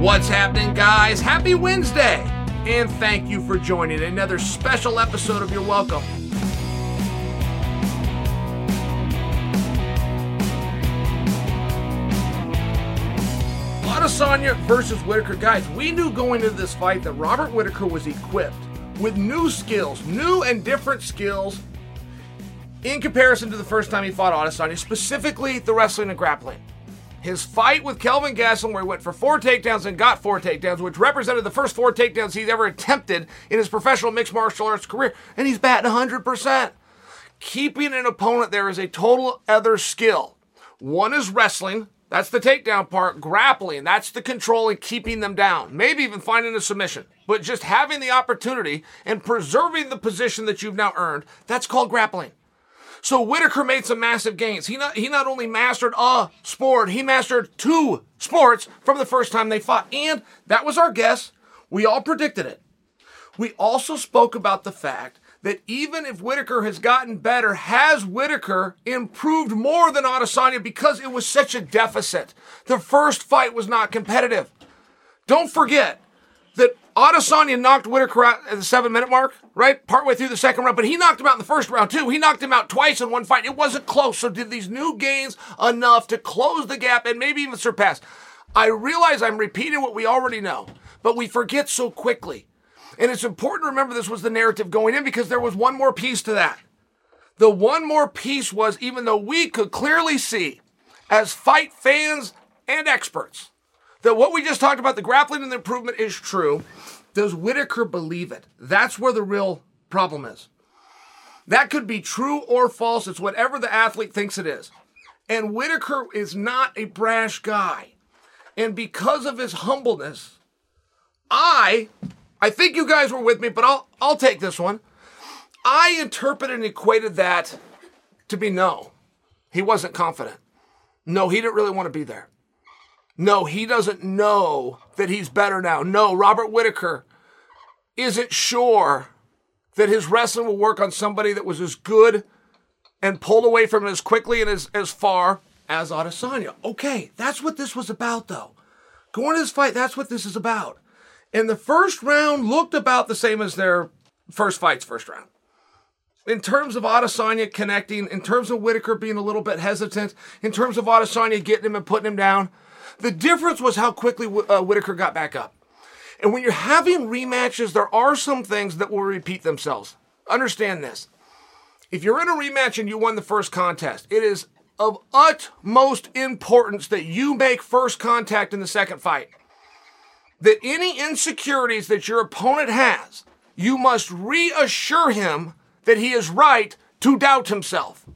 What's happening, guys? Happy Wednesday! And thank you for joining another special episode of You're Welcome. Adesanya versus Whittaker. Guys, we knew going into this fight that Robert Whittaker was equipped with new skills, new and different skills in comparison to the first time he fought Adesanya, specifically the wrestling and grappling. His fight with Kelvin Gastelum, where he went for four takedowns and got four takedowns, which represented the first four takedowns he's ever attempted in his professional mixed martial arts career, and he's batting 100%. Keeping an opponent there is a total other skill. One is wrestling, that's the takedown part, grappling, that's the control and keeping them down, maybe even finding a submission. But just having the opportunity and preserving the position that you've now earned, that's called grappling. So Whittaker made some massive gains. He not he not only mastered a sport, he mastered two sports from the first time they fought. And that was our guess. We all predicted it. We also spoke about the fact that even if Whittaker has gotten better, has Whittaker improved more than Adesanya because it was such a deficit? The first fight was not competitive. Don't forget, that Adesanya knocked Whittaker out at the seven minute mark, right? Partway through the second round, but he knocked him out in the first round too. He knocked him out twice in one fight. It wasn't close. So did these new gains enough to close the gap and maybe even surpass? I realize I'm repeating what we already know, but we forget so quickly. And it's important to remember this was the narrative going in because there was one more piece to that. The one more piece was even though we could clearly see as fight fans and experts that what we just talked about, the grappling and the improvement is true. Does Whittaker believe it? That's where the real problem is. That could be true or false. It's whatever the athlete thinks it is. And Whittaker is not a brash guy. And because of his humbleness, I, I think you guys were with me, but I'll, I'll take this one. I interpreted and equated that to be no. He wasn't confident. No, he didn't really want to be there. No, he doesn't know that he's better now. No, Robert Whittaker isn't sure that his wrestling will work on somebody that was as good and pulled away from it as quickly and as, as far as Adesanya. Okay, that's what this was about, though. Going to this fight, that's what this is about. And the first round looked about the same as their first fights, first round. In terms of Adesanya connecting, in terms of Whittaker being a little bit hesitant, in terms of Adesanya getting him and putting him down, the difference was how quickly uh, Whittaker got back up. And when you're having rematches, there are some things that will repeat themselves. Understand this. If you're in a rematch and you won the first contest, it is of utmost importance that you make first contact in the second fight. That any insecurities that your opponent has, you must reassure him that he is right to doubt himself.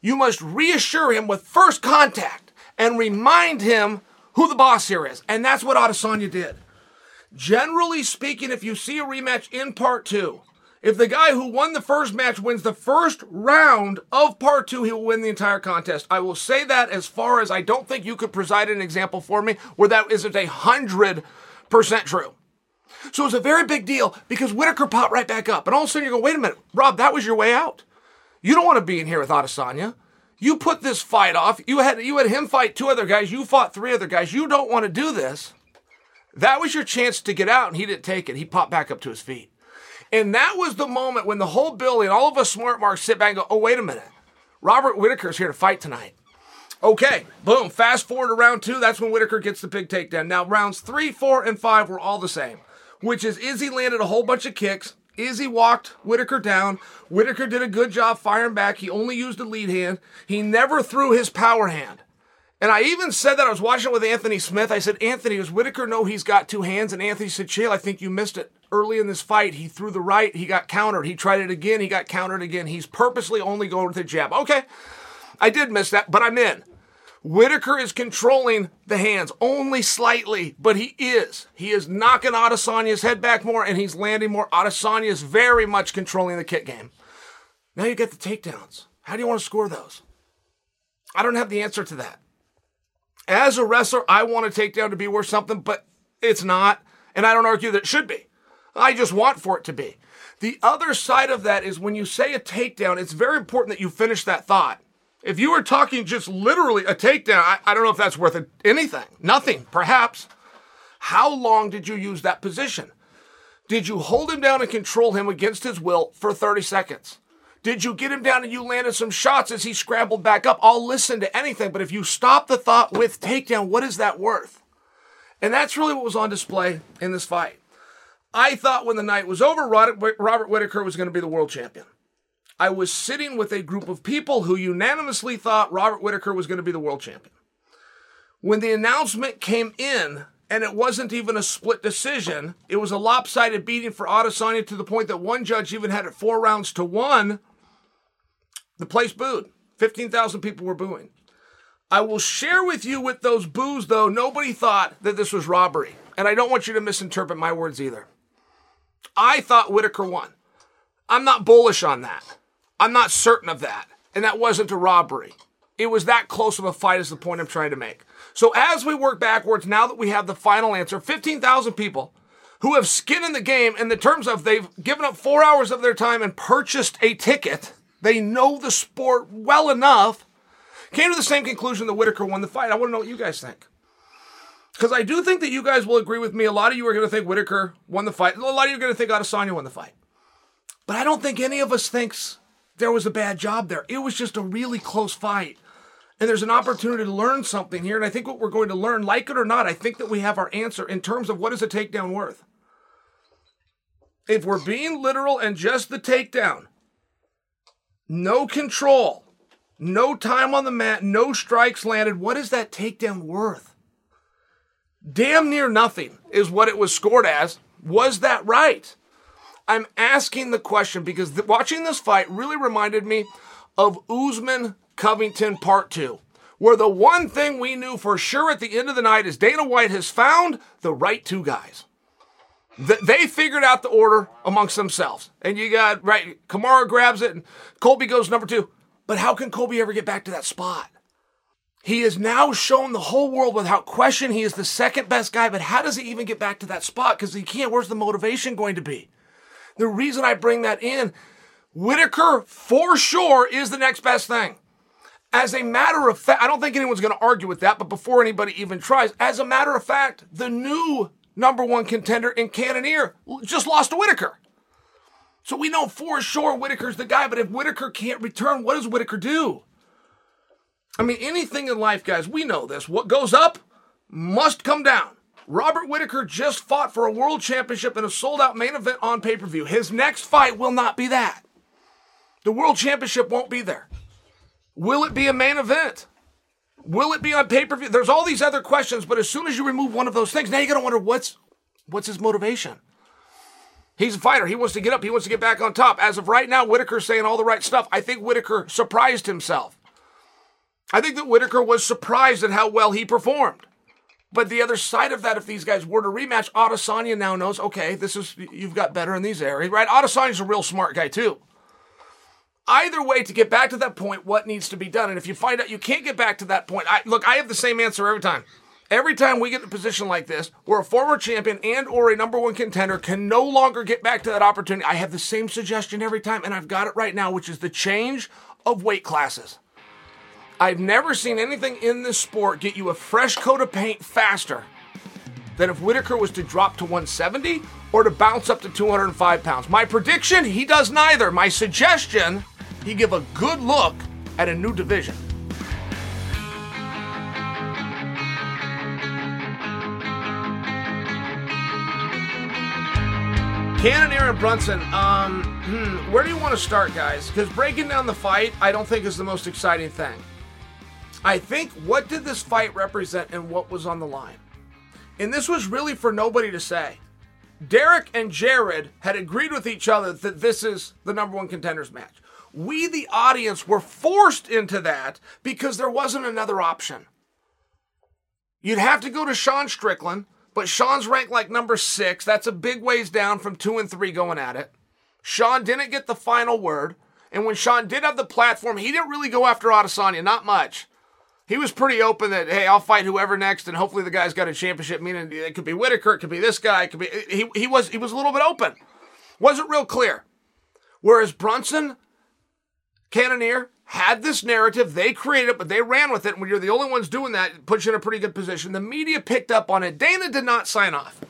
You must reassure him with first contact and remind him who the boss here is. And that's what Adesanya did. Generally speaking, if you see a rematch in part two, if the guy who won the first match wins the first round of part two, he will win the entire contest. I will say that as far as I don't think you could preside an example for me where that isn't a hundred percent true. So it's a very big deal because Whittaker popped right back up. And all of a sudden you go, wait a minute, Rob, that was your way out. You don't want to be in here with Adesanya. You put this fight off. You had you had him fight two other guys. You fought three other guys. You don't want to do this. That was your chance to get out, and he didn't take it. He popped back up to his feet. And that was the moment when the whole building, all of us smart marks sit back and go, oh, wait a minute. Robert Whittaker's here to fight tonight. Okay, boom. Fast forward to round two. That's when Whittaker gets the big takedown. Now, rounds three, four, and five were all the same, which is Izzy landed a whole bunch of kicks. Izzy walked Whittaker down. Whittaker did a good job firing back. He only used a lead hand. He never threw his power hand. And I even said that I was watching it with Anthony Smith. I said, Anthony, does Whittaker know he's got two hands? And Anthony said, Chael, I think you missed it. Early in this fight, he threw the right, he got countered. He tried it again, he got countered again. He's purposely only going with the jab. Okay, I did miss that, but I'm in. Whittaker is controlling the hands only slightly, but he is. He is knocking Adesanya's head back more and he's landing more. Adesanya is very much controlling the kick game. Now you get the takedowns. How do you want to score those? I don't have the answer to that. As a wrestler, I want a takedown to be worth something, but it's not. And I don't argue that it should be. I just want for it to be. The other side of that is when you say a takedown, it's very important that you finish that thought. If you were talking just literally a takedown, I, I don't know if that's worth anything. Nothing, perhaps. How long did you use that position? Did you hold him down and control him against his will for 30 seconds? Did you get him down and you landed some shots as he scrambled back up? I'll listen to anything, but if you stop the thought with takedown, what is that worth? And that's really what was on display in this fight. I thought when the night was over, Robert Whittaker was going to be the world champion. I was sitting with a group of people who unanimously thought Robert Whittaker was going to be the world champion. When the announcement came in, and it wasn't even a split decision, it was a lopsided beating for Adesanya to the point that one judge even had it four rounds to one the place booed. 15,000 people were booing. I will share with you with those boos, though, nobody thought that this was robbery. And I don't want you to misinterpret my words either. I thought Whittaker won. I'm not bullish on that. I'm not certain of that. And that wasn't a robbery. It was that close of a fight, is the point I'm trying to make. So as we work backwards, now that we have the final answer, 15,000 people who have skin in the game in the terms of they've given up four hours of their time and purchased a ticket they know the sport well enough. Came to the same conclusion that Whittaker won the fight. I want to know what you guys think. Because I do think that you guys will agree with me. A lot of you are going to think Whittaker won the fight. A lot of you are going to think Adesanya won the fight. But I don't think any of us thinks there was a bad job there. It was just a really close fight. And there's an opportunity to learn something here. And I think what we're going to learn, like it or not, I think that we have our answer in terms of what is a takedown worth. If we're being literal and just the takedown, no control, no time on the mat, no strikes landed. What is that takedown worth? Damn near nothing is what it was scored as. Was that right? I'm asking the question because th- watching this fight really reminded me of Usman Covington Part 2, where the one thing we knew for sure at the end of the night is Dana White has found the right two guys. They figured out the order amongst themselves. And you got, right, Kamaru grabs it and Colby goes number two. But how can Colby ever get back to that spot? He has now shown the whole world without question he is the second best guy, but how does he even get back to that spot? Because he can't. Where's the motivation going to be? The reason I bring that in, Whittaker for sure is the next best thing. As a matter of fact, I don't think anyone's going to argue with that, but before anybody even tries, as a matter of fact, the new number one contender in Cannonier, just lost to Whittaker. So we know for sure Whittaker's the guy, but if Whittaker can't return, what does Whittaker do? I mean, anything in life, guys, we know this. What goes up must come down. Robert Whittaker just fought for a world championship in a sold out main event on pay per view. His next fight will not be that. The world championship won't be there. Will it be a main event? Will it be on pay per view? There's all these other questions, but as soon as you remove one of those things, now you're gonna wonder what's what's his motivation. He's a fighter. He wants to get up. He wants to get back on top. As of right now, Whittaker's saying all the right stuff. I think Whittaker surprised himself. I think that Whittaker was surprised at how well he performed. But the other side of that, if these guys were to rematch, Adesanya now knows, okay, this is you've got better in these areas, right? Adesanya's a real smart guy too. Either way, to get back to that point, what needs to be done? And if you find out you can't get back to that point, I, look, I have the same answer every time. Every time we get in a position like this, where a former champion and or a number one contender can no longer get back to that opportunity, I have the same suggestion every time, and I've got it right now, which is the change of weight classes. I've never seen anything in this sport get you a fresh coat of paint faster than if Whittaker was to drop to 170 or to bounce up to 205 pounds. My prediction, he does neither. My suggestion, he give a good look at a new division. Cannonier and Brunson, um, hmm, where do you want to start, guys? Because breaking down the fight, I don't think is the most exciting thing. I think what did this fight represent and what was on the line? And this was really for nobody to say. Derek and Jared had agreed with each other that this is the number one contenders match. We, the audience, were forced into that because there wasn't another option. You'd have to go to Sean Strickland, but Sean's ranked like number six. That's a big ways down from two and three going at it. Sean didn't get the final word. And when Sean did have the platform, he didn't really go after Adesanya, not much. He was pretty open that, hey, I'll fight whoever next, and hopefully the guy's got a championship. Meaning it could be Whittaker, it could be this guy, it could be he he was he was a little bit open. Wasn't real clear. Whereas Brunson, Cannonier, had this narrative. They created it, but they ran with it. And when you're the only ones doing that, it puts you in a pretty good position. The media picked up on it. Dana did not sign off.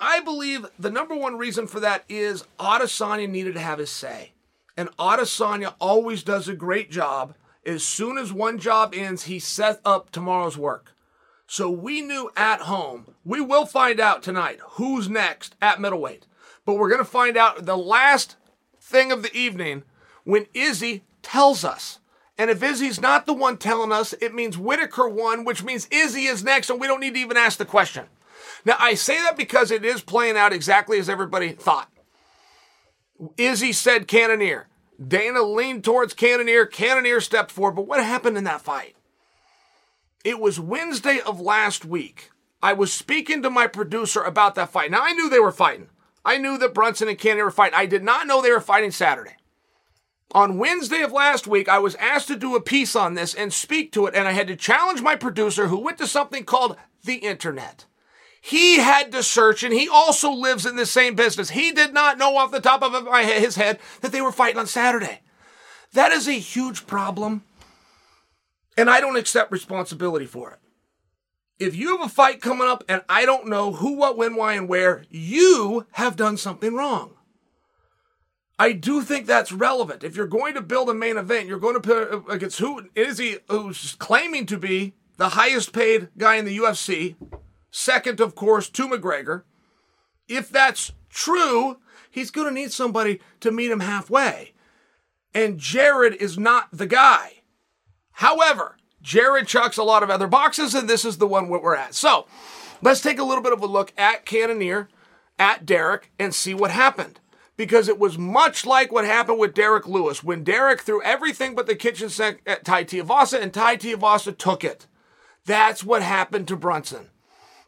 I believe the number one reason for that is Adesanya needed to have his say. And Adesanya always does a great job. As soon as one job ends, he sets up tomorrow's work. So we knew at home, we will find out tonight who's next at middleweight. But we're going to find out the last thing of the evening when Izzy tells us. And if Izzy's not the one telling us, it means Whittaker won, which means Izzy is next, and we don't need to even ask the question. Now, I say that because it is playing out exactly as everybody thought. Izzy said Cannonier. Dana leaned towards Cannonier. Cannonier stepped forward. But what happened in that fight? It was Wednesday of last week. I was speaking to my producer about that fight. Now, I knew they were fighting. I knew that Brunson and Cannonier were fighting. I did not know they were fighting Saturday. On Wednesday of last week, I was asked to do a piece on this and speak to it, and I had to challenge my producer who went to something called the internet. He had to search, and he also lives in the same business. He did not know off the top of his head that they were fighting on Saturday. That is a huge problem, and I don't accept responsibility for it. If you have a fight coming up and I don't know who, what, when, why, and where, you have done something wrong. I do think that's relevant. If you're going to build a main event, you're going to put against who is he who's claiming to be the highest paid guy in the UFC, second, of course, to McGregor. If that's true, he's going to need somebody to meet him halfway. And Jared is not the guy. However, Jared chucks a lot of other boxes, and this is the one we're at. So let's take a little bit of a look at Cannonier, at Derek, and see what happened because it was much like what happened with Derek Lewis when Derek threw everything but the kitchen sink at Tai Tuivasa and Tai Tuivasa took it. That's what happened to Brunson.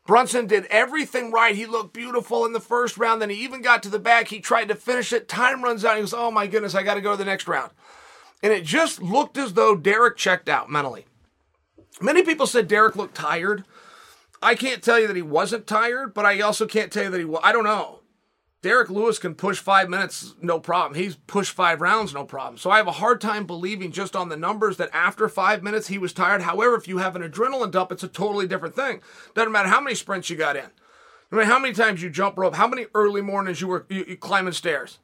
Brunson did everything right. He looked beautiful in the first round. Then he even got to the back. He tried to finish it. Time runs out. He goes, Oh my goodness, I got to go to the next round. And it just looked as though Derek checked out mentally. Many people said Derek looked tired. I can't tell you that he wasn't tired, but I also can't tell you that he was. I don't know. Derek Lewis can push five minutes, no problem. He's pushed five rounds, no problem. So I have a hard time believing just on the numbers that after five minutes he was tired. However, if you have an adrenaline dump, it's a totally different thing. Doesn't matter how many sprints you got in. No matter how many times you jump rope, how many early mornings you were you, you climbing stairs.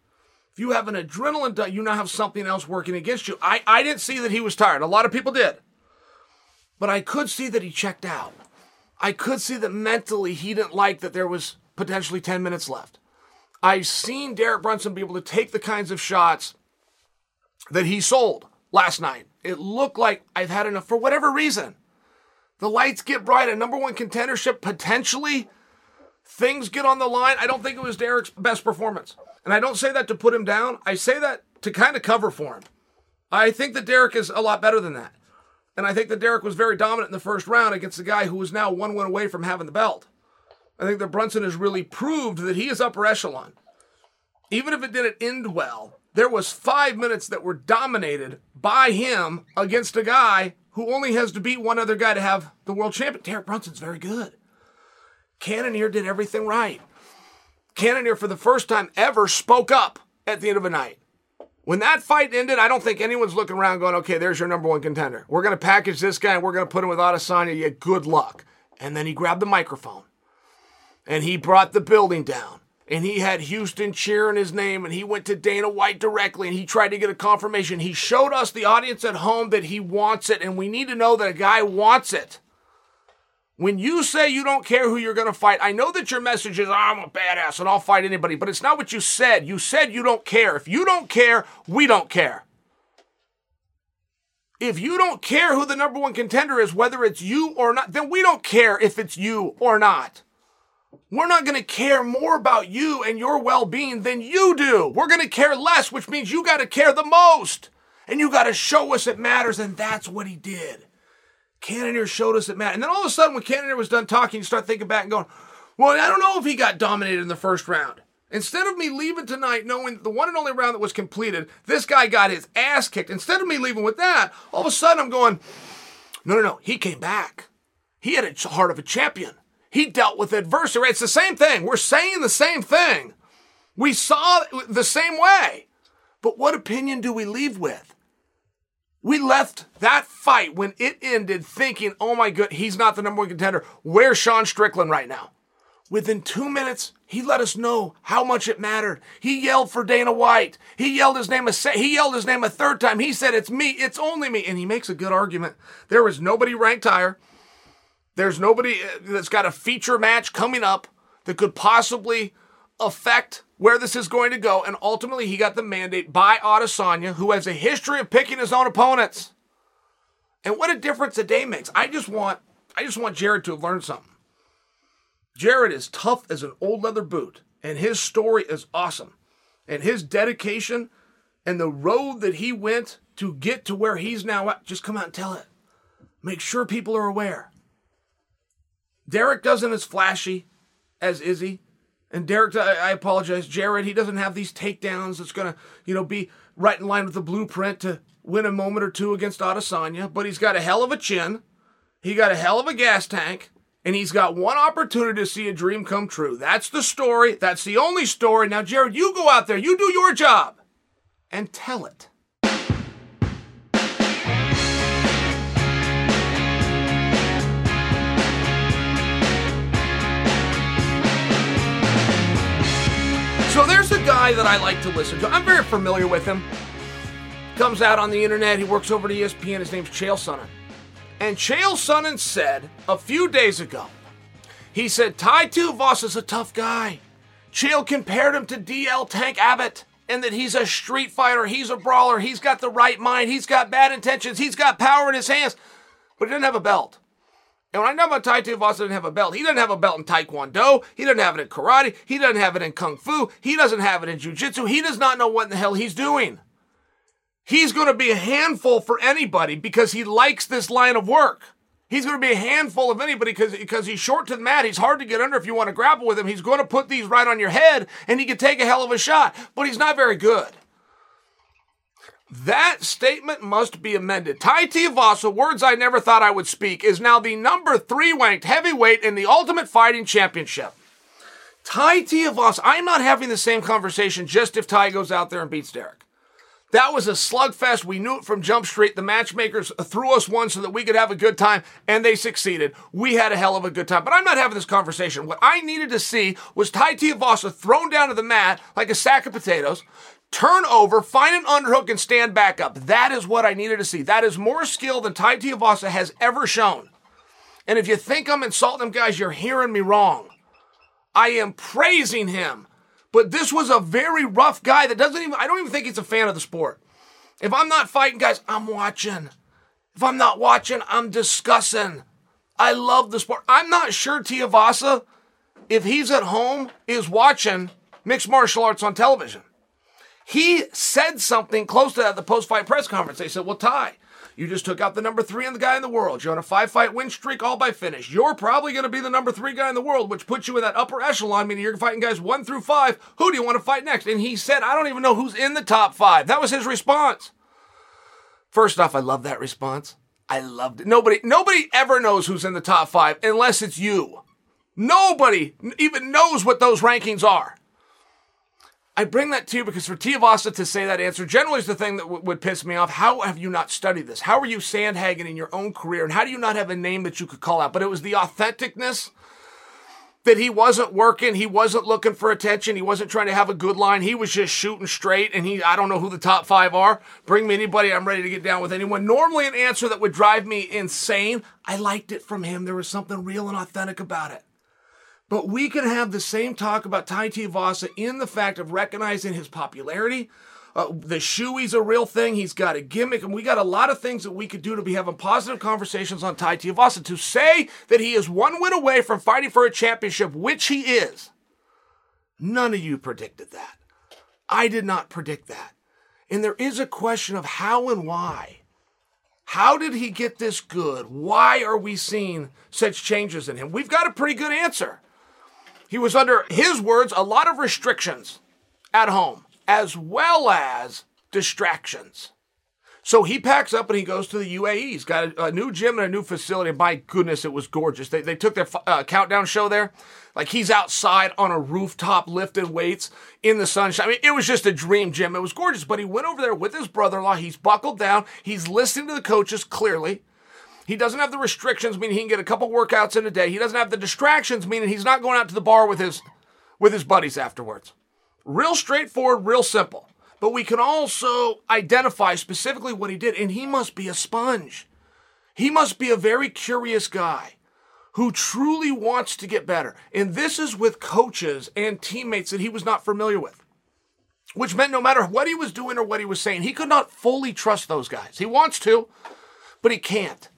If you have an adrenaline dump, you now have something else working against you. I, I didn't see that he was tired. A lot of people did. But I could see that he checked out. I could see that mentally he didn't like that there was potentially 10 minutes left. I've seen Derek Brunson be able to take the kinds of shots that he sold last night. It looked like I've had enough for whatever reason. The lights get bright, a number one contendership potentially. Things get on the line. I don't think it was Derek's best performance. And I don't say that to put him down. I say that to kind of cover for him. I think that Derek is a lot better than that. And I think that Derek was very dominant in the first round against a guy who was now one win away from having the belt. I think that Brunson has really proved that he is upper echelon. Even if it didn't end well, there was five minutes that were dominated by him against a guy who only has to beat one other guy to have the world champion. Derek Brunson's very good. Cannonier did everything right. Cannonier, for the first time ever, spoke up at the end of a night. When that fight ended, I don't think anyone's looking around going, okay, there's your number one contender. We're going to package this guy and we're going to put him with Adesanya. Yeah, good luck. And then he grabbed the microphone and he brought the building down and he had Houston cheering his name and he went to Dana White directly and he tried to get a confirmation. He showed us, the audience at home, that he wants it, and we need to know that a guy wants it. When you say you don't care who you're going to fight, I know that your message is, I'm a badass and I'll fight anybody, but it's not what you said. You said you don't care. If you don't care, we don't care. If you don't care who the number one contender is, whether it's you or not, then we don't care if it's you or not. We're not going to care more about you and your well being than you do. We're going to care less, which means you got to care the most. And you got to show us it matters. And that's what he did. Cannonier showed us it mattered. And then all of a sudden, when Cannonier was done talking, you start thinking back and going, well, I don't know if he got dominated in the first round. Instead of me leaving tonight knowing that the one and only round that was completed, this guy got his ass kicked. Instead of me leaving with that, all of a sudden I'm going, no, no, no. He came back. He had a heart of a champion. He dealt with adversity. It's the same thing. We're saying the same thing. We saw the same way. But what opinion do we leave with? We left that fight when it ended thinking, oh my god, he's not the number one contender. Where's Sean Strickland right now? Within two minutes, he let us know how much it mattered. He yelled for Dana White. He yelled his name a se- he yelled his name a third time. He said, "It's me. It's only me." And he makes a good argument. There was nobody ranked higher. There's nobody uh, that's got a feature match coming up that could possibly affect where this is going to go. And ultimately, he got the mandate by Adesanya, who has a history of picking his own opponents. And what a difference a day makes. I just want, I just want Jared to have learned something. Jared is tough as an old leather boot, and his story is awesome. And his dedication and the road that he went to get to where he's now at, just come out and tell it. Make sure people are aware. Derek doesn't as flashy as Izzy. And Derek, I apologize, Jared, he doesn't have these takedowns that's going to, you know, be right in line with the blueprint to win a moment or two against Adesanya. But he's got a hell of a chin. He got a hell of a gas tank. And he's got one opportunity to see a dream come true. That's the story. That's the only story. Now, Jared, you go out there, you do your job, and tell it. Guy that I like to listen to. I'm very familiar with him. Comes out on the internet. He works over at ESPN. His name's Chael Sonnen. And Chael Sonnen said a few days ago, he said, Tai Tuivasa is a tough guy. Chael compared him to DL Tank Abbott and that he's a street fighter, he's a brawler, he's got the right mind, he's got bad intentions, he's got power in his hands, but he doesn't have a belt. And when I know about Tai Tuivasa doesn't have a belt, he doesn't have a belt in Taekwondo, he doesn't have it in karate, he doesn't have it in Kung Fu, he doesn't have it in Jiu Jitsu, he does not know what in the hell he's doing. He's going to be a handful for anybody because he likes this line of work. He's going to be a handful of anybody because, because he's short to the mat. He's hard to get under if you want to grapple with him. He's going to put these right on your head and he can take a hell of a shot, but he's not very good. That statement must be amended. Tai Tuivasa, words I never thought I would speak, is now the number three ranked heavyweight in the Ultimate Fighting Championship. Tai Tuivasa, I'm not having the same conversation just if Tai goes out there and beats Derek. That was a slugfest. We knew it from Jump Street. The matchmakers threw us one so that we could have a good time, and they succeeded. We had a hell of a good time. But I'm not having this conversation. What I needed to see was Tai Tuivasa thrown down to the mat like a sack of potatoes, turn over, find an underhook, and stand back up. That is what I needed to see. That is more skill than Tai Tuivasa has ever shown. And if you think I'm insulting him, guys, you're hearing me wrong. I am praising him. But this was a very rough guy that doesn't even, I don't even think he's a fan of the sport. If I'm not fighting, guys, I'm watching. If I'm not watching, I'm discussing. I love the sport. I'm not sure Tuivasa, if he's at home, is watching mixed martial arts on television. He said something close to that at the post fight press conference. They said, Well, Tai, you just took out the number three and the guy in the world. You're on a five fight win streak, all by finish. You're probably going to be the number three guy in the world, which puts you in that upper echelon, meaning you're fighting guys one through five. Who do you want to fight next? And he said, I don't even know who's in the top five. That was his response. First off, I love that response. I loved it. Nobody, nobody ever knows who's in the top five unless it's you. Nobody even knows what those rankings are. I bring that to you because for Tuivasa to say that answer generally is the thing that w- would piss me off. How have you not studied this? How are you sandhagging in your own career? And how do you not have a name that you could call out? But it was the authenticness that he wasn't working, he wasn't looking for attention, he wasn't trying to have a good line, he was just shooting straight. And he, I don't know who the top five are. Bring me anybody, I'm ready to get down with anyone. Normally, an answer that would drive me insane. I liked it from him. There was something real and authentic about it. But we can have the same talk about Tai Tuivasa in the fact of recognizing his popularity, uh, the shoey's a real thing. He's got a gimmick, and we got a lot of things that we could do to be having positive conversations on Tai Tuivasa. To say that he is one win away from fighting for a championship, which he is, none of you predicted that. I did not predict that. And there is a question of how and why. How did he get this good? Why are we seeing such changes in him? We've got a pretty good answer. He was under his words a lot of restrictions at home as well as distractions. So he packs up and he goes to the UAE. He's got a, a new gym and a new facility. My goodness, it was gorgeous. They, they took their uh, countdown show there. Like he's outside on a rooftop lifting weights in the sunshine. I mean, it was just a dream gym. It was gorgeous. But he went over there with his brother in law. He's buckled down. He's listening to the coaches clearly. He doesn't have the restrictions, meaning he can get a couple workouts in a day. He doesn't have the distractions, meaning he's not going out to the bar with his with his buddies afterwards. Real straightforward, real simple. But we can also identify specifically what he did, and he must be a sponge. He must be a very curious guy who truly wants to get better. And this is with coaches and teammates that he was not familiar with, which meant no matter what he was doing or what he was saying, he could not fully trust those guys. He wants to, but he can't.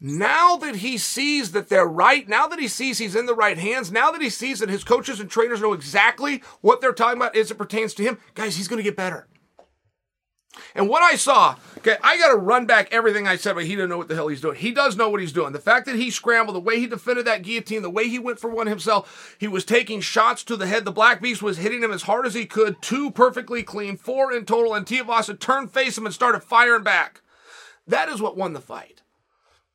Now that he sees that they're right, now that he sees he's in the right hands, now that he sees that his coaches and trainers know exactly what they're talking about as it pertains to him, guys, he's going to get better. And what I saw, okay, I got to run back everything I said, but he didn't know what the hell he's doing. He does know what he's doing. The fact that he scrambled, the way he defended that guillotine, the way he went for one himself, he was taking shots to the head. The Black Beast was hitting him as hard as he could, two perfectly clean, four in total, and Tuivasa turned face him and started firing back. That is what won the fight.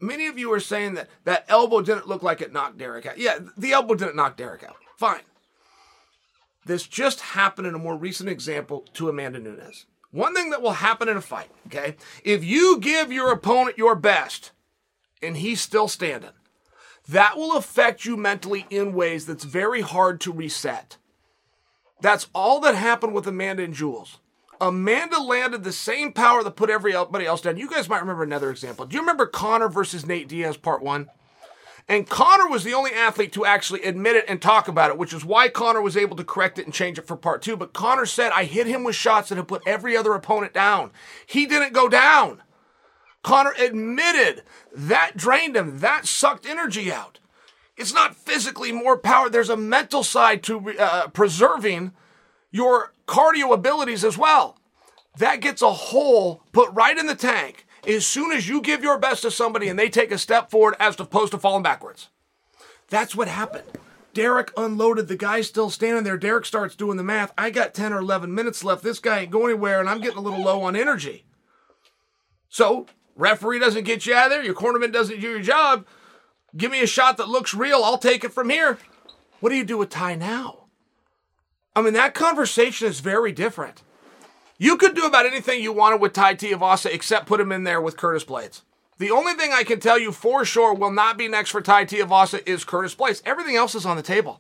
Many of you are saying that that elbow didn't look like it knocked Derek out. Yeah, the elbow didn't knock Derek out. Fine. This just happened in a more recent example to Amanda Nunes. One thing that will happen in a fight, okay? If you give your opponent your best and he's still standing, that will affect you mentally in ways that's very hard to reset. That's all that happened with Amanda and Jules. Amanda landed the same power that put everybody else down. You guys might remember another example. Do you remember Conor versus Nate Diaz part one? And Conor was the only athlete to actually admit it and talk about it, which is why Conor was able to correct it and change it for part two. But Conor said, I hit him with shots that have put every other opponent down. He didn't go down. Conor admitted that drained him, that sucked energy out. It's not physically more power, there's a mental side to uh, preserving your cardio abilities as well. That gets a hole put right in the tank as soon as you give your best to somebody and they take a step forward as opposed to falling backwards. That's what happened. Derek unloaded. The guy's still standing there. Derek starts doing the math. I got 10 or 11 minutes left. This guy ain't going anywhere, and I'm getting a little low on energy. So, referee doesn't get you out of there. Your cornerman doesn't do your job. Give me a shot that looks real. I'll take it from here. What do you do with Tai now? I mean, that conversation is very different. You could do about anything you wanted with Tai Tuivasa except put him in there with Curtis Blaydes. The only thing I can tell you for sure will not be next for Tai Tuivasa is Curtis Blaydes. Everything else is on the table.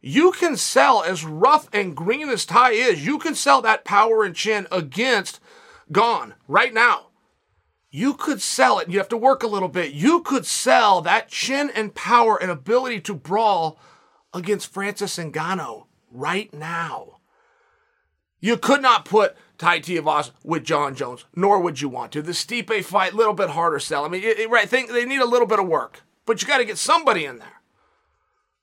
You can sell as rough and green as Tai is. You can sell that power and chin against Gane right now. You could sell it. You have to work a little bit. You could sell that chin and power and ability to brawl against Francis Ngannou right now. You could not put Tai Tuivasa with Jon Jones, nor would you want to. The Stipe fight, a little bit harder sell. I mean, it, it, right? Think they need a little bit of work, but you got to get somebody in there.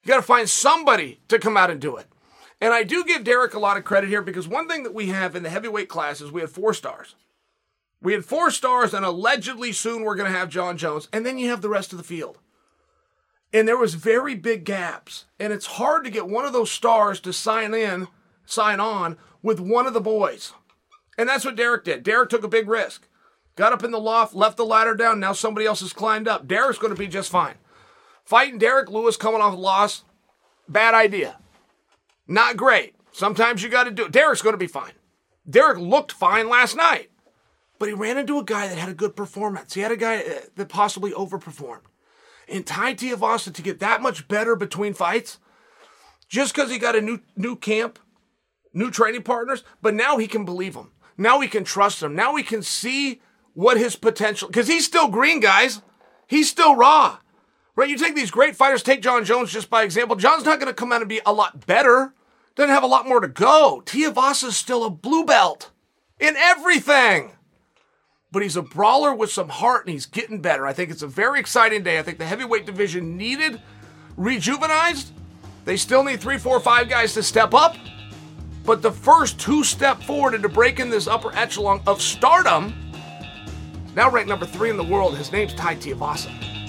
You got to find somebody to come out and do it. And I do give Derek a lot of credit here because one thing that we have in the heavyweight class is we had four stars. We had four stars, and allegedly soon we're going to have Jon Jones, and then you have the rest of the field and there was very big gaps. And it's hard to get one of those stars to sign in sign on with one of the boys. And that's what derek did. Derek took a big risk. Got up in the loft left the ladder down. Now somebody else has climbed up. Derek's going to be just fine. Fighting derek lewis coming off a loss bad idea. Not great. Sometimes you got to do it derek's going to be fine. Derek looked fine last night but he ran into a guy that had a good performance. He had a guy uh, that possibly overperformed and Tai Tuivasa to get that much better between fights, just because he got a new new camp, new training partners, but now he can believe him. Now we can trust him. Now we can see what his potential because he's still green, guys. He's still raw. Right? You take these great fighters, take Jon Jones just by example. Jon's not going to come out and be a lot better. Doesn't have a lot more to go. is still a blue belt in everything. But he's a brawler with some heart and he's getting better. I think it's a very exciting day. I think the heavyweight division needed rejuvenized. They still need three, four, five guys to step up. But the first two step forward into breaking this upper echelon of stardom, now ranked number three in the world, his name's Tai Tuivasa.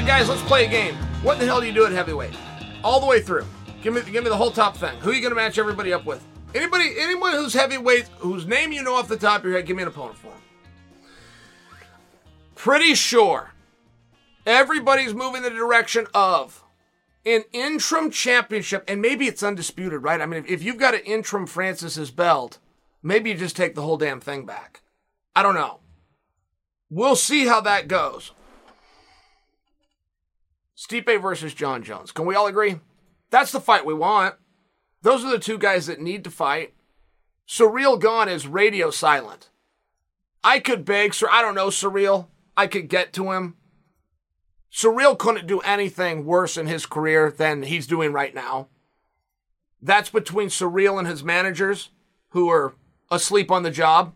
Right, guys, let's play a game. What the hell do you do at heavyweight? All the way through. Give me, give me the whole top thing. Who are you going to match everybody up with? Anybody, anyone who's heavyweight, whose name you know off the top of your head, give me an opponent for him. Pretty sure everybody's moving the direction of an interim championship, and maybe it's undisputed, right? I mean, if, if you've got an interim Francis's belt, maybe you just take the whole damn thing back. I don't know. We'll see how that goes. Stipe versus Jon Jones. Can we all agree? That's the fight we want. Those are the two guys that need to fight. Ciryl Gane is radio silent. I could beg, sir. I don't know, Ciryl. I could get to him. Ciryl couldn't do anything worse in his career than he's doing right now. That's between Ciryl and his managers who are asleep on the job.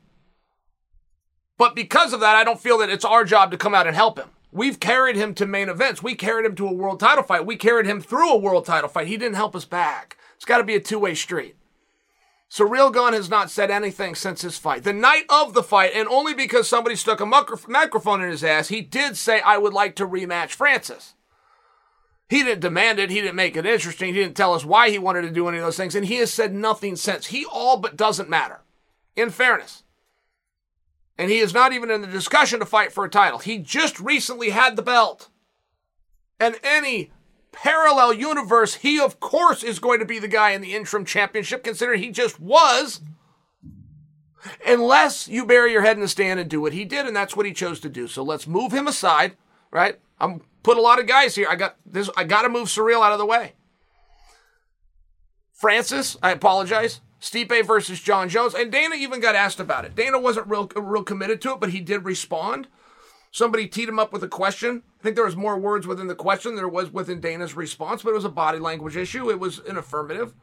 But because of that, I don't feel that it's our job to come out and help him. We've carried him to main events. We carried him to a world title fight. We carried him through a world title fight. He didn't help us back. It's got to be a two way street. Ciryl Gane has not said anything since his fight. The night of the fight, and only because somebody stuck a microphone in his ass, he did say, I would like to rematch Francis. He didn't demand it. He didn't make it interesting. He didn't tell us why he wanted to do any of those things. And he has said nothing since. He all but doesn't matter. In fairness. And he is not even in the discussion to fight for a title. He just recently had the belt. And any parallel universe, he of course is going to be the guy in the interim championship, considering he just was. Unless you bury your head in the stand and do what he did, and that's what he chose to do. So let's move him aside, right? I'm put a lot of guys here. I got this. I got to move Ciryl out of the way. Francis, I apologize. Stipe versus Jon Jones. And Dana even got asked about it. Dana wasn't real, real committed to it, but he did respond. Somebody teed him up with a question. I think there was more words within the question than there was within Dana's response, but it was a body language issue. It was an affirmative.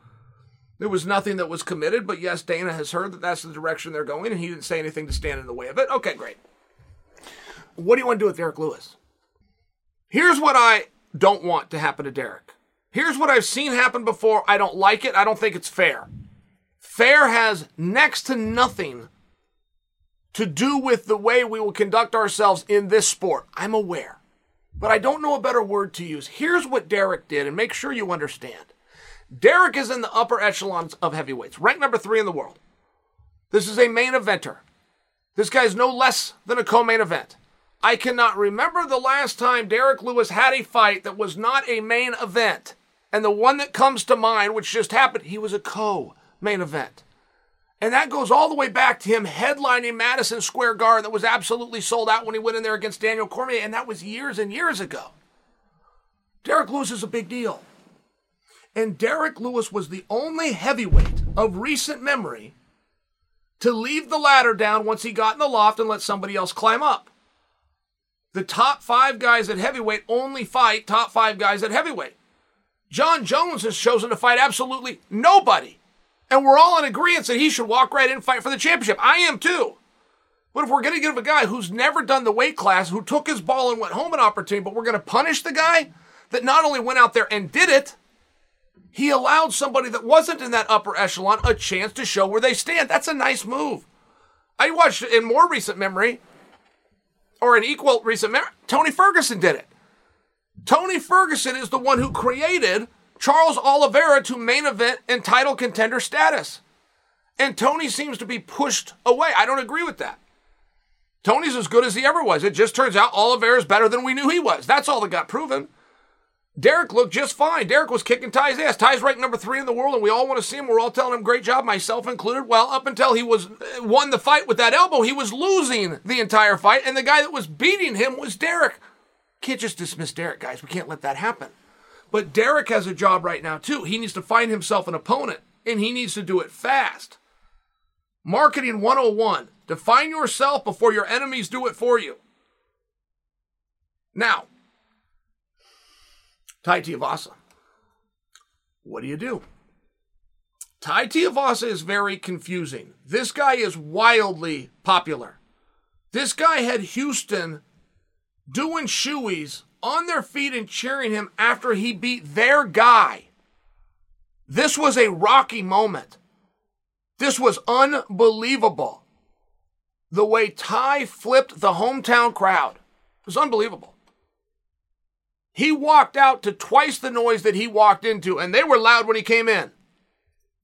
There was nothing that was committed, but yes, Dana has heard that that's the direction they're going, and he didn't say anything to stand in the way of it. Okay, great. What do you want to do with Derek Lewis? Here's what I don't want to happen to Derek. Here's what I've seen happen before. I don't like it. I don't think it's fair. Fair has next to nothing to do with the way we will conduct ourselves in this sport. I'm aware. But I don't know a better word to use. Here's what Derek did, and make sure you understand. Derek is in the upper echelons of heavyweights, ranked number three in the world. This is a main eventer. This guy's no less than a co main event. I cannot remember the last time Derek Lewis had a fight that was not a main event. And the one that comes to mind, which just happened, he was a co main event. And that goes all the way back to him headlining Madison Square Garden that was absolutely sold out when he went in there against Daniel Cormier, and that was years and years ago. Derek Lewis is a big deal. And Derek Lewis was the only heavyweight of recent memory to leave the ladder down once he got in the loft and let somebody else climb up. The top five guys at heavyweight only fight top five guys at heavyweight. Jon Jones has chosen to fight absolutely nobody and we're all in agreement that he should walk right in and fight for the championship. I am too. But if we're going to give a guy who's never done the weight class, who took his ball and went home an opportunity, but we're going to punish the guy that not only went out there and did it, he allowed somebody that wasn't in that upper echelon a chance to show where they stand. That's a nice move. I watched in more recent memory, or in equal recent memory, Tony Ferguson did it. Tony Ferguson is the one who created Charles Oliveira to main event and title contender status. And Tony seems to be pushed away. I don't agree with that. Tony's as good as he ever was. It just turns out Oliveira is better than we knew he was. That's all that got proven. Derek looked just fine. Derek was kicking Tai's ass. Tai's ranked number three in the world, and we all want to see him. We're all telling him great job, myself included. Well, up until he was uh, won the fight with that elbow, he was losing the entire fight, and the guy that was beating him was Derek. Can't just dismiss Derek, guys. We can't let that happen. But Derek has a job right now too. He needs to find himself an opponent, and he needs to do it fast. Marketing 101. Define yourself before your enemies do it for you. Now, Tai Tuivasa. What do you do? Tai Tuivasa is very confusing. This guy is wildly popular. This guy had Houston doing shoeys on their feet and cheering him after he beat their guy. This was a rocky moment. This was unbelievable. The way Tai flipped the hometown crowd was unbelievable. He walked out to twice the noise that he walked into, and they were loud when he came in.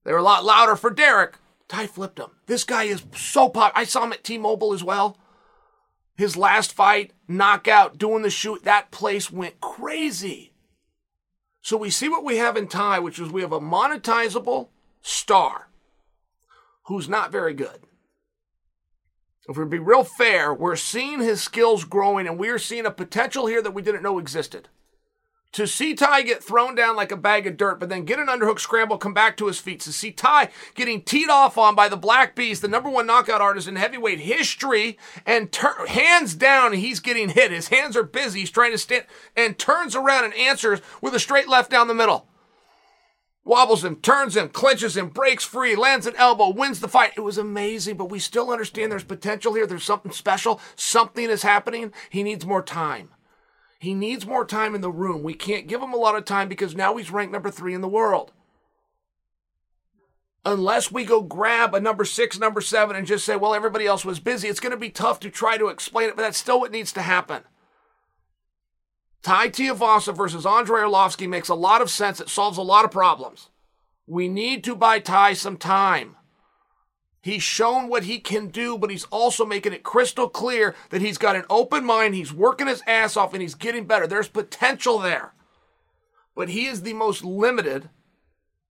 They were a lot louder for Derek. Tai flipped him. This guy is so pop. I saw him at T-Mobile as well. His last fight, knockout, doing the shoot, that place went crazy. So we see what we have in Tai, which is we have a monetizable star who's not very good. If to be real fair, we're seeing his skills growing and we're seeing a potential here that we didn't know existed to see Tai get thrown down like a bag of dirt, but then get an underhook scramble, come back to his feet. To see Tai getting teed off on by the Black Beast, the number one knockout artist in heavyweight history, and tur- hands down, he's getting hit. His hands are busy. He's trying to stand and turns around and answers with a straight left down the middle. Wobbles him, turns him, clinches him, breaks free, lands an elbow, wins the fight. It was amazing, but we still understand there's potential here. There's something special. Something is happening. He needs more time. He needs more time in the room. We can't give him a lot of time because now he's ranked number three in the world. Unless we go grab a number six, number seven, and just say, well, everybody else was busy, it's going to be tough to try to explain it, but that's still what needs to happen. Tai Tuivasa versus Andrei Arlovski makes a lot of sense. It solves a lot of problems. We need to buy Tai some time. He's shown what he can do, but he's also making it crystal clear that he's got an open mind. He's working his ass off and he's getting better. There's potential there. But he is the most limited,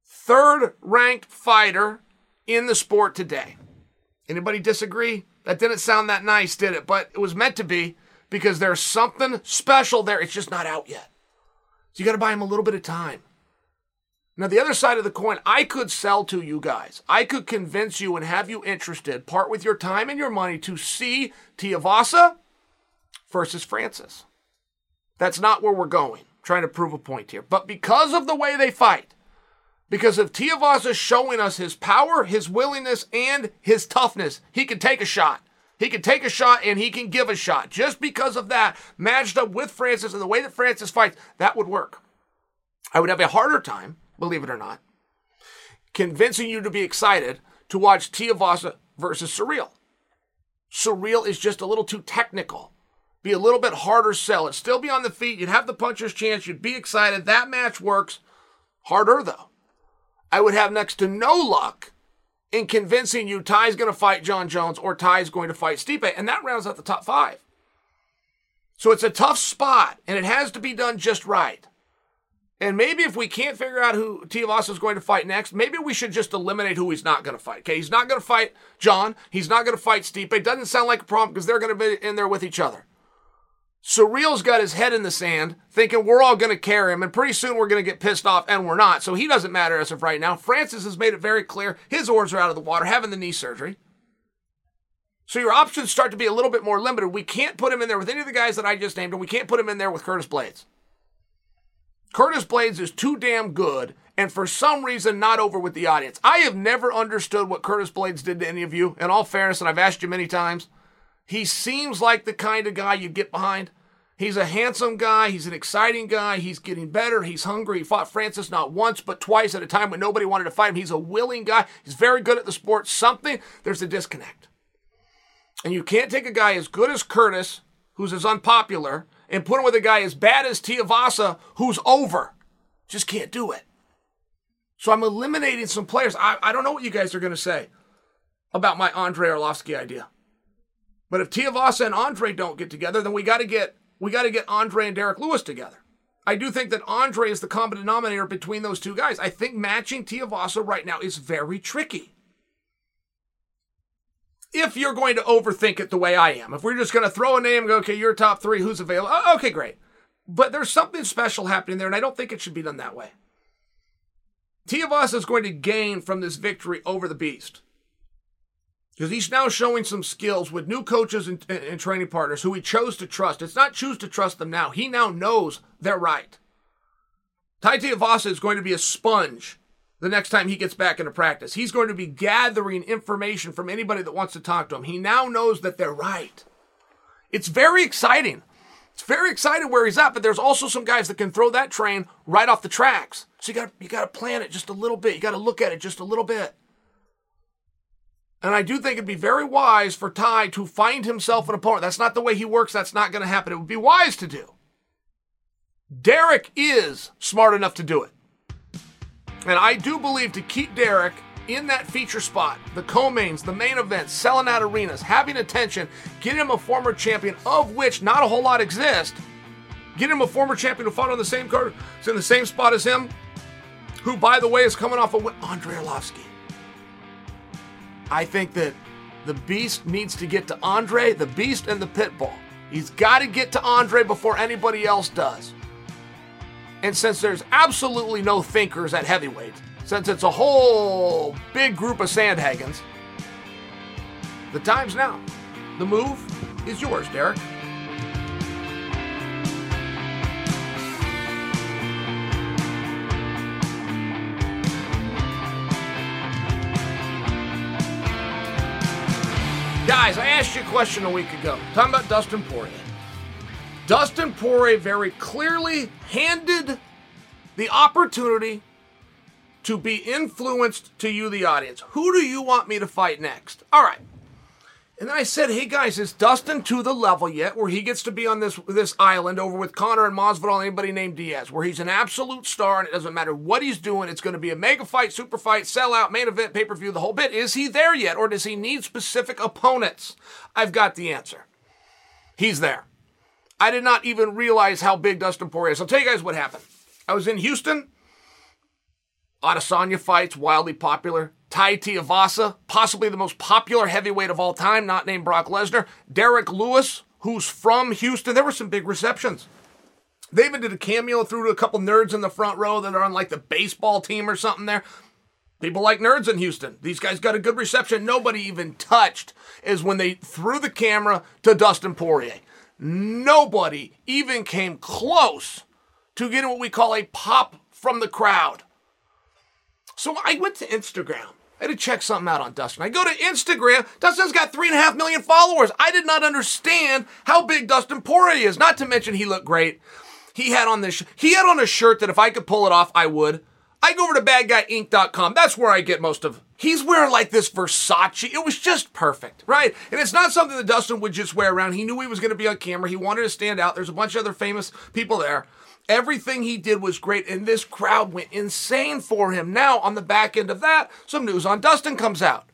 third ranked fighter in the sport today. Anybody disagree? That didn't sound that nice, did it? But it was meant to be because there's something special there. It's just not out yet. So you got to buy him a little bit of time. Now, the other side of the coin, I could sell to you guys. I could convince you and have you interested, part with your time and your money to see Tuivasa versus Francis. That's not where we're going. Trying to prove a point here. But because of the way they fight, because of Tuivasa showing us his power, his willingness, and his toughness, he can take a shot. He can take a shot and he can give a shot. Just because of that, matched up with Francis and the way that Francis fights, that would work. I would have a harder time believe it or not, convincing you to be excited to watch Tuivasa versus Ciryl. Ciryl is just a little too technical. Be a little bit harder sell. It'd still be on the feet. You'd have the puncher's chance. You'd be excited. That match works. Harder, though. I would have next to no luck in convincing you Tai's going to fight Jon Jones or Tai's going to fight Stipe. And that rounds out the top five. So it's a tough spot, and it has to be done just right. And maybe if we can't figure out who Tuivasa is going to fight next, maybe we should just eliminate who he's not going to fight. Okay, he's not going to fight Jon. He's not going to fight Stipe. It doesn't sound like a problem because they're going to be in there with each other. Ciryl's got his head in the sand, thinking we're all going to carry him, and pretty soon we're going to get pissed off, and we're not. So he doesn't matter as of right now. Francis has made it very clear his oars are out of the water, having the knee surgery. So your options start to be a little bit more limited. We can't put him in there with any of the guys that I just named, and we can't put him in there with Curtis Blaydes. Curtis Blaydes is too damn good and for some reason not over with the audience. I have never understood what Curtis Blaydes did to any of you. In all fairness, and I've asked you many times, he seems like the kind of guy you'd get behind. He's a handsome guy. He's an exciting guy. He's getting better. He's hungry. He fought Francis not once, but twice at a time when nobody wanted to fight him. He's a willing guy. He's very good at the sport. Something, there's a disconnect. And you can't take a guy as good as Curtis, who's as unpopular, and put him with a guy as bad as Tuivasa, who's over. Just can't do it. So I'm eliminating some players. I, I don't know what you guys are going to say about my Andrei Arlovski idea. But if Tuivasa and Andre don't get together, then we got to get we got to get Andre and Derek Lewis together. I do think that Andre is the common denominator between those two guys. I think matching Tuivasa right now is very tricky. If you're going to overthink it the way I am, if we're just going to throw a name and go, okay, you're top three, who's available? Oh, uh, okay, great. But there's something special happening there, and I don't think it should be done that way. Tuivasa is going to gain from this victory over the Beast because he's now showing some skills with new coaches and, and, training partners who he chose to trust. It's not choose to trust them now. He now knows they're right. Tai Tuivasa is going to be a sponge the next time he gets back into practice. He's going to be gathering information from anybody that wants to talk to him. He now knows that they're right. It's very exciting. It's very exciting where he's at, but there's also some guys that can throw that train right off the tracks. So you got you got to plan it just a little bit. You got to look at it just a little bit. And I do think it'd be very wise for Tai to find himself an opponent. That's not the way he works. That's not going to happen. It would be wise to do. Derek is smart enough to do it. And I do believe to keep Derek in that feature spot, the co-mains, the main events, selling out arenas, having attention, get him a former champion, of which not a whole lot exist. Get him a former champion who fought on the same card, is in the same spot as him, who, by the way, is coming off a win, Andrei Arlovski. I think that the Beast needs to get to Andre, the Beast, and the Pitbull. He's got to get to Andre before anybody else does. And since there's absolutely no thinkers at heavyweight, since it's a whole big group of Sandhagens, the time's now. The move is yours, Derek. Guys, I asked you a question a week ago, talking about Dustin Poirier. Dustin Poirier very clearly handed the opportunity to be influenced to you, the audience. Who do you want me to fight next? All right. And then I said, "Hey guys, is Dustin to the level yet where he gets to be on this this island over with Conor and Masvidal and anybody named Diaz, where he's an absolute star and it doesn't matter what he's doing, it's going to be a mega fight, super fight, sellout, main event, pay per view, the whole bit. Is he there yet, or does he need specific opponents? I've got the answer. He's there. I did not even realize how big Dustin Poirier is. I'll tell you guys what happened. I was in Houston. Adesanya fights, wildly popular. Tai Tuivasa, possibly the most popular heavyweight of all time, not named Brock Lesnar. Derek Lewis, who's from Houston. There were some big receptions. They even did a cameo through to a couple nerds in the front row that are on like the baseball team or something there. People like nerds in Houston. These guys got a good reception. Nobody even touched is when they threw the camera to Dustin Poirier. Nobody even came close to getting what we call a pop from the crowd. So I went to Instagram. I had to check something out on Dustin. I go to Instagram. Dustin's got three and a half million followers. I did not understand how big Dustin Poirier is. Not to mention he looked great. He had on this. He had on a shirt that if I could pull it off, I would. I go over to badguyinc.com. That's where I get most of. He's wearing like this Versace. It was just perfect, right? And it's not something that Dustin would just wear around. He knew he was going to be on camera. He wanted to stand out. There's a bunch of other famous people there. Everything he did was great, and this crowd went insane for him. Now, on the back end of that, some news on Dustin comes out.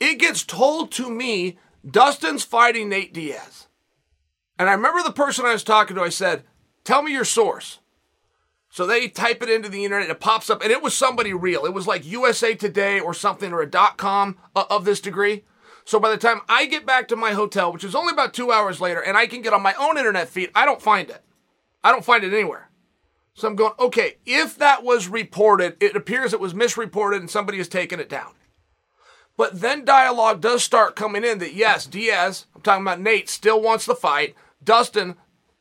It gets told to me Dustin's fighting Nate Diaz. And I remember the person I was talking to, I said, Tell me your source. So they type it into the internet, and it pops up, and it was somebody real. It was like USA Today or something, or a dot com uh, of this degree. So by the time I get back to my hotel, which is only about two hours later, and I can get on my own internet feed, I don't find it. I don't find it anywhere. So I'm going, okay, if that was reported, it appears it was misreported and somebody has taken it down. But then dialogue does start coming in that yes, Diaz, I'm talking about Nate, still wants the fight. Dustin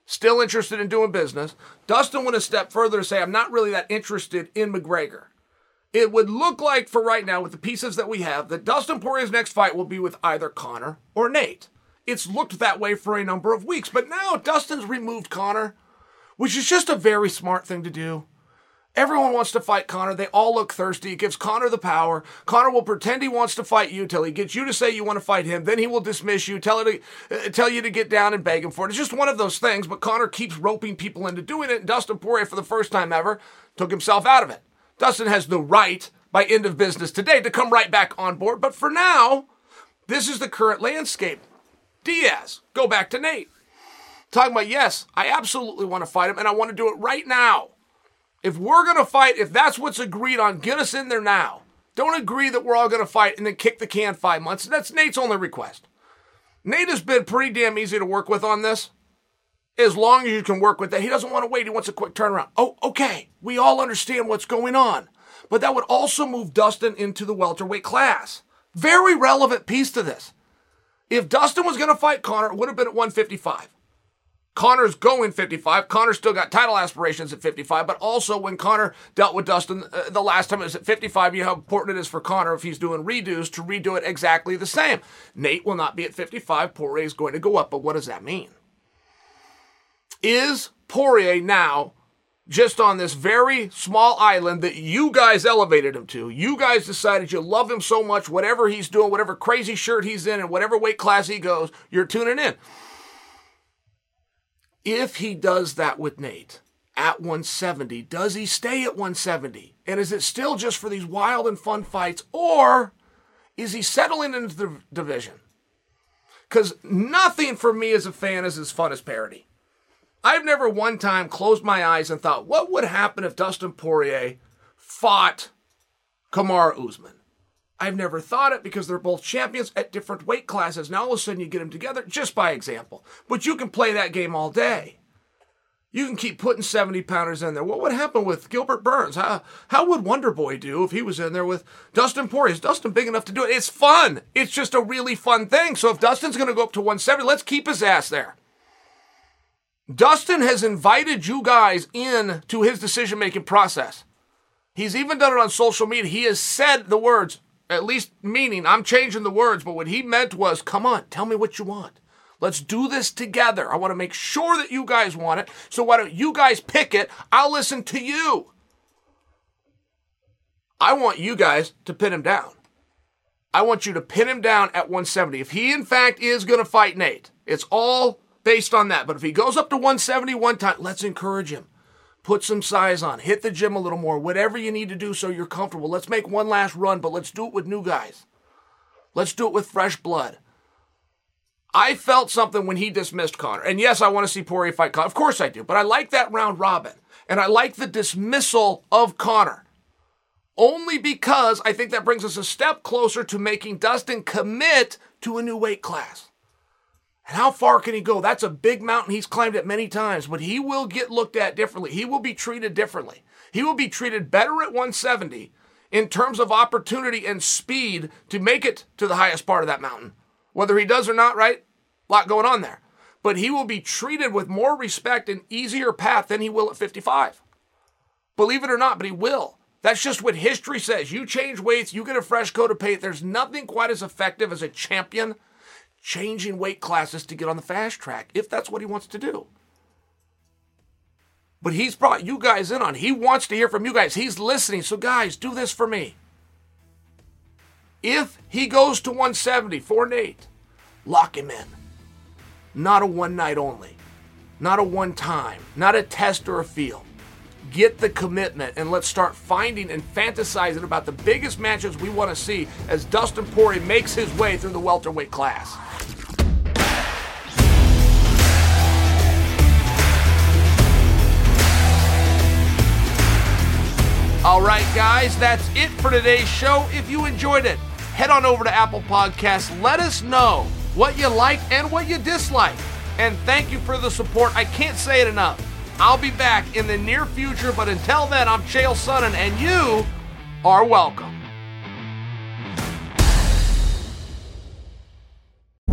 still interested in doing business. Dustin went a step further to say, I'm not really that interested in McGregor. It would look like, for right now, with the pieces that we have, that Dustin Poirier's next fight will be with either Conor or Nate. It's looked that way for a number of weeks, but now Dustin's removed Conor, which is just a very smart thing to do. Everyone wants to fight Conor. They all look thirsty. It gives Conor the power. Conor will pretend he wants to fight you till he gets you to say you want to fight him. Then he will dismiss you, tell, to, uh, tell you to get down and beg him for it. It's just one of those things, but Conor keeps roping people into doing it. And Dustin Poirier, for the first time ever, took himself out of it. Dustin has the right, by end of business today, to come right back on board. But for now, this is the current landscape. Diaz. Go back to Nate. Talking about, yes, I absolutely want to fight him and I want to do it right now. If we're going to fight, if that's what's agreed on, get us in there now. Don't agree that we're all going to fight and then kick the can five months. That's Nate's only request. Nate has been pretty damn easy to work with on this. As long as you can work with that. He doesn't want to wait. He wants a quick turnaround. Oh, okay. We all understand what's going on. But that would also move Dustin into the welterweight class. Very relevant piece to this. If Dustin was going to fight Conor, it would have been at 155. Conor's going 55. Conor still got title aspirations at 55, but also when Conor dealt with Dustin uh, the last time it was at 55, you know how important it is for Conor if he's doing redos to redo it exactly the same. Nate will not be at 55. Poirier is going to go up, but what does that mean? Is Poirier now just on this very small island that you guys elevated him to? You guys decided you love him so much, whatever he's doing, whatever crazy shirt he's in, and whatever weight class he goes, you're tuning in. If he does that with Nate at 170, does he stay at 170? And is it still just for these wild and fun fights, or is he settling into the division? Because nothing for me as a fan is as fun as parody. I've never one time closed my eyes and thought, what would happen if Dustin Poirier fought Kamaru Usman? I've never thought it because they're both champions at different weight classes. Now all of a sudden you get them together just by example. But you can play that game all day. You can keep putting 70 pounders in there. What would happen with Gilbert Burns? How, how would Wonder Boy do if he was in there with Dustin Poirier? Is Dustin big enough to do it? It's fun. It's just a really fun thing. So if Dustin's going to go up to 170, let's keep his ass there. Dustin has invited you guys in to his decision making process. He's even done it on social media. He has said the words, at least meaning, I'm changing the words, but what he meant was, come on, tell me what you want. Let's do this together. I want to make sure that you guys want it. So why don't you guys pick it? I'll listen to you. I want you guys to pin him down. I want you to pin him down at 170. If he, in fact, is going to fight Nate, it's all based on that. But if he goes up to 170 one time, let's encourage him. Put some size on, hit the gym a little more, whatever you need to do so you're comfortable. Let's make one last run, but let's do it with new guys. Let's do it with fresh blood. I felt something when he dismissed Conor. And yes, I want to see Poirier fight Conor. Of course I do. But I like that round robin. And I like the dismissal of Conor. Only because I think that brings us a step closer to making Dustin commit to a new weight class. And how far can he go? That's a big mountain. He's climbed it many times, but he will get looked at differently. He will be treated differently. He will be treated better at 170 in terms of opportunity and speed to make it to the highest part of that mountain. Whether he does or not, right? A lot going on there. But he will be treated with more respect and easier path than he will at 55. Believe it or not, but he will. That's just what history says. You change weights, you get a fresh coat of paint. There's nothing quite as effective as a champion changing weight classes to get on the fast track if that's what he wants to do. But he's brought you guys in on. He wants to hear from you guys. He's listening. So guys, do this for me. If he goes to 170 for Nate, lock him in. Not a one night only. Not a one time. Not a test or a feel get the commitment and let's start finding and fantasizing about the biggest matches we want to see as Dustin Poirier makes his way through the welterweight class. All right, guys, that's it for today's show. If you enjoyed it, head on over to Apple Podcasts. Let us know what you like and what you dislike. And thank you for the support. I can't say it enough. I'll be back in the near future, but until then, I'm Chael Sonnen, and you are welcome.